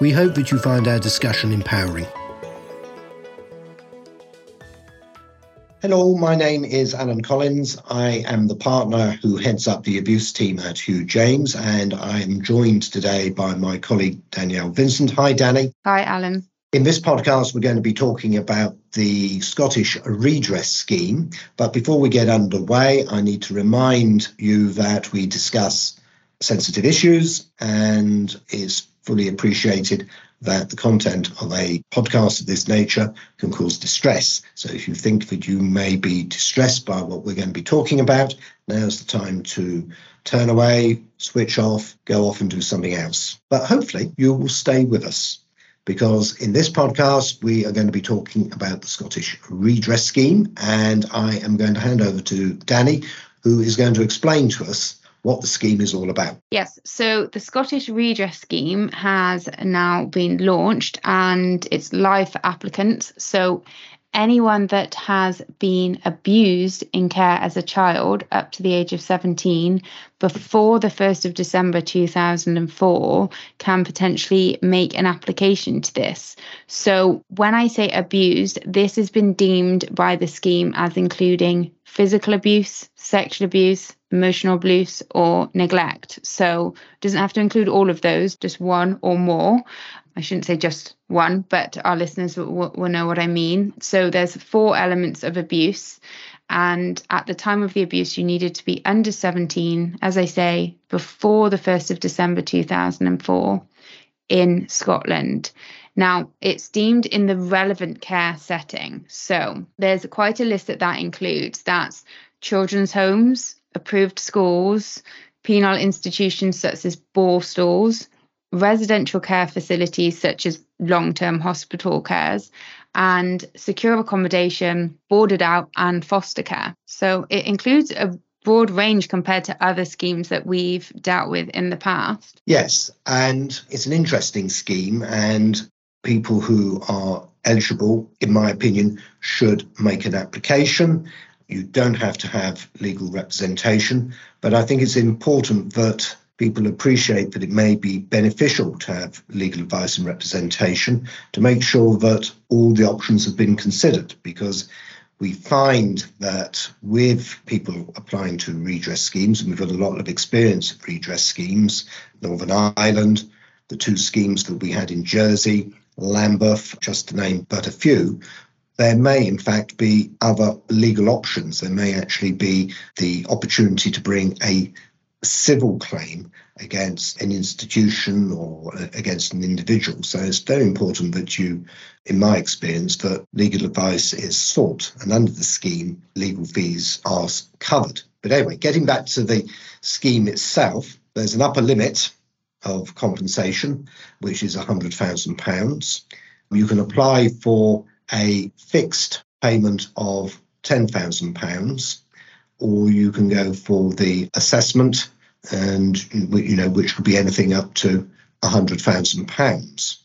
we hope that you find our discussion empowering. Hello, my name is Alan Collins. I am the partner who heads up the abuse team at Hugh James, and I am joined today by my colleague Danielle Vincent. Hi, Danny. Hi, Alan. In this podcast, we're going to be talking about the Scottish redress scheme. But before we get underway, I need to remind you that we discuss sensitive issues and it's fully appreciated that the content of a podcast of this nature can cause distress. So if you think that you may be distressed by what we're going to be talking about, now's the time to turn away, switch off, go off and do something else. But hopefully you will stay with us because in this podcast we are going to be talking about the Scottish redress scheme and I am going to hand over to Danny who is going to explain to us what the scheme is all about. Yes, so the Scottish Redress Scheme has now been launched and it's live for applicants. So anyone that has been abused in care as a child up to the age of 17 before the 1st of December 2004 can potentially make an application to this. So, when I say abused, this has been deemed by the scheme as including physical abuse, sexual abuse, emotional abuse, or neglect. So it doesn't have to include all of those, just one or more. I shouldn't say just one, but our listeners will, will know what I mean. So there's four elements of abuse. And at the time of the abuse, you needed to be under 17, as I say, before the 1st of December 2004 in Scotland. Now, it's deemed in the relevant care setting. So there's quite a list that that includes. That's children's homes, approved schools, penal institutions such as Borstals, residential care facilities such as long term hospital cares, and secure accommodation, boarded out, and foster care. So it includes a broad range compared to other schemes that we've dealt with in the past. Yes, and it's an interesting scheme, and people who are eligible, in my opinion, should make an application. You don't have to have legal representation, but I think it's important that people appreciate that it may be beneficial to have legal advice and representation to make sure that all the options have been considered because we find that with people applying to redress schemes, and we've got a lot of experience of redress schemes, Northern Ireland, the two schemes that we had in Jersey, Lambeth, just to name but a few, there may in fact be other legal options. There may actually be the opportunity to bring a civil claim against an institution or against an individual. So it's very important that you, in my experience, that legal advice is sought. And under the scheme, legal fees are covered. But anyway, getting back to the scheme itself, there's an upper limit of compensation, which is £100,000. You can apply for a fixed payment of £10,000, or you can go for the assessment, and you know which could be anything up to £100,000.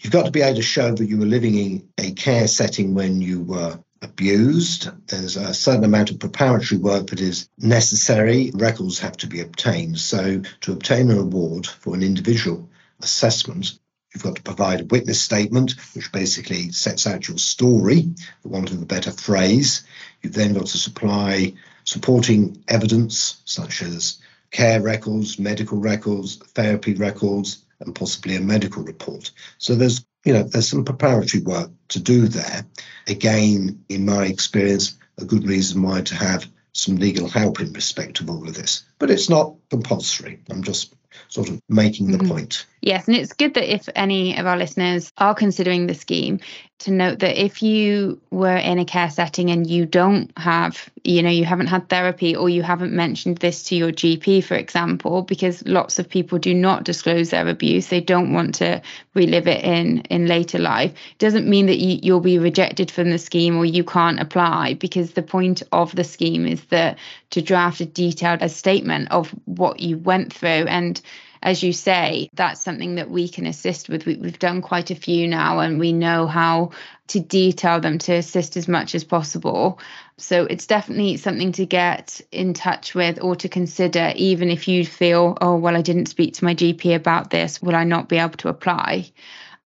You've got to be able to show that you were living in a care setting when you were abused. There's a certain amount of preparatory work that is necessary. Records have to be obtained. So, to obtain an award for an individual assessment, you've got to provide a witness statement, which basically sets out your story, for want of a better phrase. You've then got to supply supporting evidence, such as care records, medical records, therapy records, and possibly a medical report. So there's you know, there's some preparatory work to do there. Again, in my experience, a good reason why to have some legal help in respect of all of this. But it's not compulsory. I'm just sort of making the mm-hmm. point. Yes, and it's good that if any of our listeners are considering the scheme, to note that if you were in a care setting and you don't have, you know, you haven't had therapy or you haven't mentioned this to your GP, for example, because lots of people do not disclose their abuse, they don't want to relive it in in later life, doesn't mean that you, you'll be rejected from the scheme or you can't apply because the point of the scheme is that to draft a detailed a statement of what you went through. And as you say, that's something that we can assist with. We, have done quite a few now, and we know how to detail them to assist as much as possible. So it's definitely something to get in touch with or to consider, even if you feel, oh, well, I didn't speak to my GP about this, will I not be able to apply?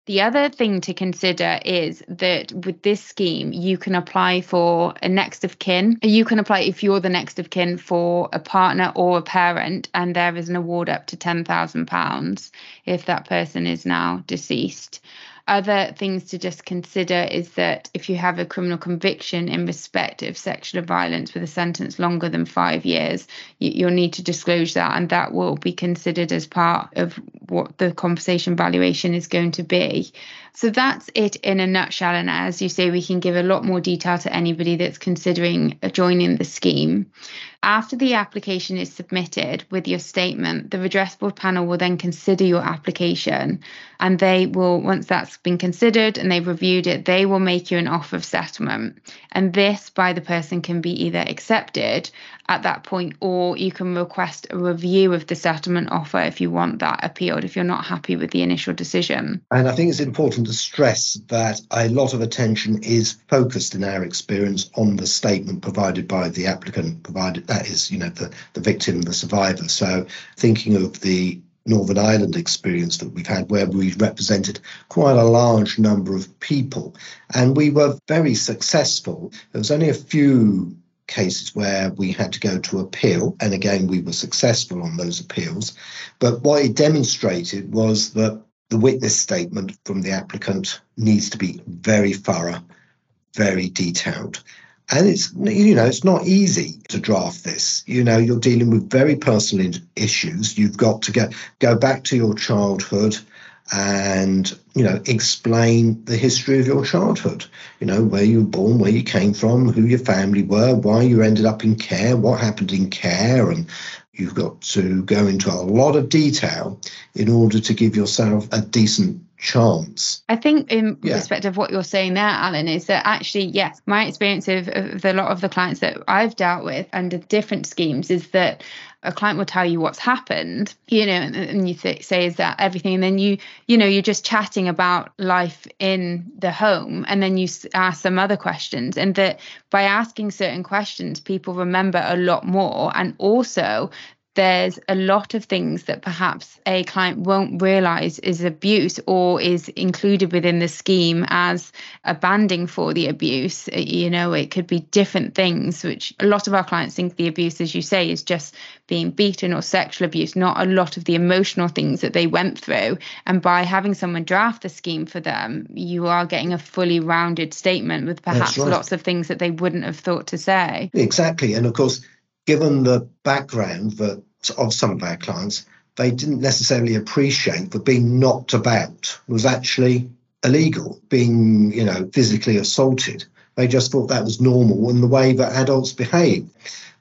The other thing to consider is that with this scheme, you can apply for a next of kin. You can apply if you're the next of kin for a partner or a parent, and there is an award up to £10,000 if that person is now deceased. Other things to just consider is that if you have a criminal conviction in respect of sexual violence with a sentence longer than five years, you, will need to disclose that, and that will be considered as part of what the compensation valuation is going to be. So that's it in a nutshell. And as you say, we can give a lot more detail to anybody that's considering joining the scheme. After the application is submitted with your statement, the redress board panel will then consider your application and they will, once that's been considered and they've reviewed it, they will make you an offer of settlement. And this by the person can be either accepted at that point or you can request a review of the settlement offer if you want that appealed, if you're not happy with the initial decision. And I think it's important to stress that a lot of attention is focused in our experience on the statement provided by the applicant, provided that is, you know, the, the victim, the survivor. So thinking of the Northern Ireland experience that we've had, where we represented quite a large number of people, and we were very successful. There was only a few cases where we had to go to appeal, and again, we were successful on those appeals. But what it demonstrated was that the witness statement from the applicant needs to be very thorough, very detailed and it's you know it's not easy to draft this. You know you're dealing with very personal issues. You've got to go go back to your childhood and you know explain the history of your childhood. You know where you were born where you came from who your family were why you ended up in care what happened in care. And you've got to go into a lot of detail in order to give yourself a decent chance. I think, in yeah. respect of what you're saying there, Alan, is that actually, yes, my experience of, of a lot of the clients that I've dealt with under different schemes is that a client will tell you what's happened, you know, and, and you th- say, is that everything? And then you, you know, you're just chatting about life in the home. And then you ask some other questions. And that by asking certain questions, people remember a lot more. And also, there's a lot of things that perhaps a client won't realize is abuse or is included within the scheme as a banding for the abuse. Uh, you know, it could be different things, which a lot of our clients think the abuse, as you say, is just being beaten or sexual abuse, not a lot of the emotional things that they went through. And by having someone draft the scheme for them, you are getting a fully rounded statement with perhaps right. lots of things that they wouldn't have thought to say. Exactly. And of course, given the background that of some of our clients, they didn't necessarily appreciate that being knocked about was actually illegal, being, you know, physically assaulted. They just thought that was normal and the way that adults behave.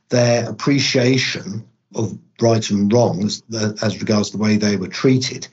Their appreciation of right and wrong as, as regards the way they were treated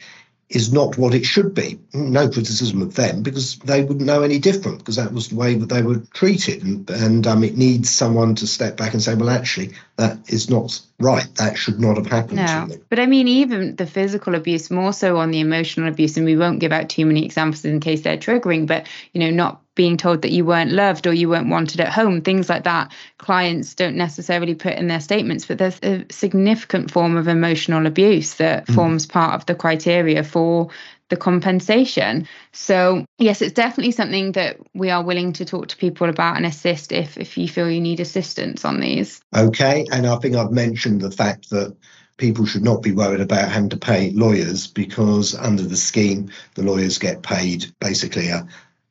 is not what it should be. No criticism of them because they wouldn't know any different because that was the way that they were treated. And, and um, it needs someone to step back and say, well, actually, that is not right. That should not have happened no. But I mean, even the physical abuse, more so on the emotional abuse, and we won't give out too many examples in case they're triggering, but, you know, not being told that you weren't loved or you weren't wanted at home, things like that, clients don't necessarily put in their statements, but there's a significant form of emotional abuse that mm. forms part of the criteria for the compensation. So, yes, it's definitely something that we are willing to talk to people about and assist if if you feel you need assistance on these. Okay, and I think I've mentioned the fact that people should not be worried about having to pay lawyers because under the scheme the lawyers get paid basically a,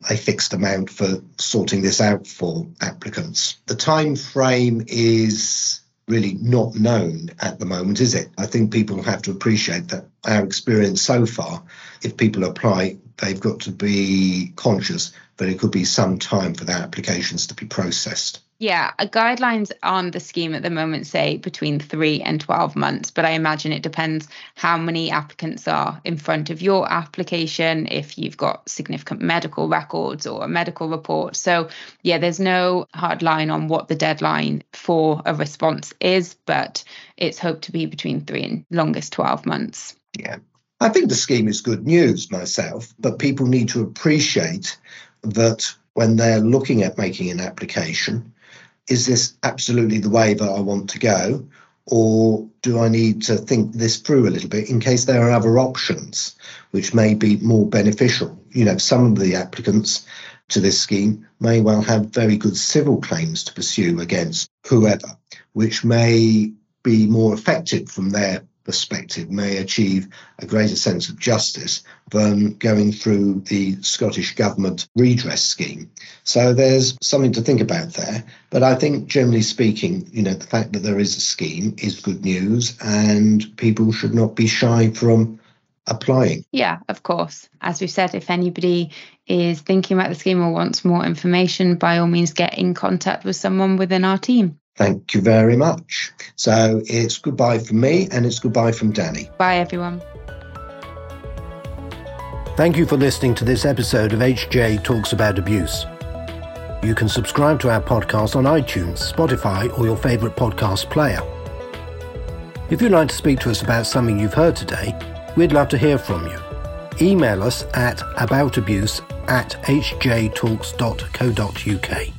a fixed amount for sorting this out for applicants. The time frame is really not known at the moment, is it? I think people have to appreciate that our experience so far, if people apply, they've got to be conscious that it could be some time for their applications to be processed. Yeah, uh, guidelines on the scheme at the moment say between three and 12 months, but I imagine it depends how many applicants are in front of your application, if you've got significant medical records or a medical report. So, yeah, there's no hard line on what the deadline for a response is, but it's hoped to be between three and longest 12 months. Yeah. I think the scheme is good news myself, but people need to appreciate that when they're looking at making an application, is this absolutely the way that I want to go? Or do I need to think this through a little bit in case there are other options which may be more beneficial? You know, some of the applicants to this scheme may well have very good civil claims to pursue against whoever, which may be more effective from their perspective may achieve a greater sense of justice than going through the Scottish Government redress scheme. So there's something to think about there. But I think, generally speaking, you know, the fact that there is a scheme is good news, and people should not be shy from applying. Yeah, of course. As we said, if anybody is thinking about the scheme or wants more information, by all means, get in contact with someone within our team. Thank you very much. So it's goodbye from me and it's goodbye from Danny. Bye, everyone. Thank you for listening to this episode of HJ Talks About Abuse. You can subscribe to our podcast on iTunes, Spotify, or your favourite podcast player. If you'd like to speak to us about something you've heard today, we'd love to hear from you. Email us at aboutabuse at hjtalks.co.uk.